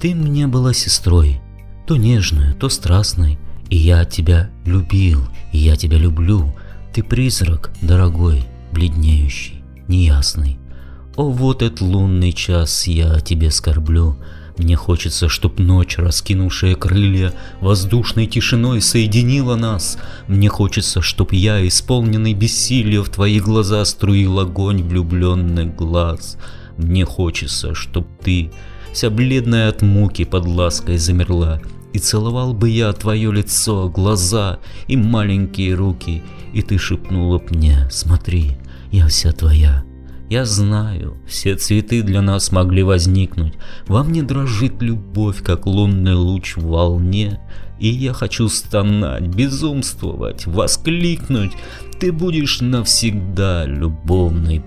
Ты мне была сестрой, то нежной, то страстной, и я тебя любил, и я тебя люблю. Ты призрак, дорогой, бледнеющий, неясный. О, вот этот лунный час я о тебе скорблю. Мне хочется, чтоб ночь, раскинувшая крылья, воздушной тишиной соединила нас. Мне хочется, чтоб я, исполненный бессилия, в твои глаза струил огонь влюбленных глаз. Мне хочется, чтоб ты, вся бледная от муки, под лаской замерла, и целовал бы я твое лицо, глаза и маленькие руки, и ты шепнула б мне, смотри, я вся твоя. Я знаю, все цветы для нас могли возникнуть, во мне дрожит любовь, как лунный луч в волне, и я хочу стонать, безумствовать, воскликнуть, ты будешь навсегда любовной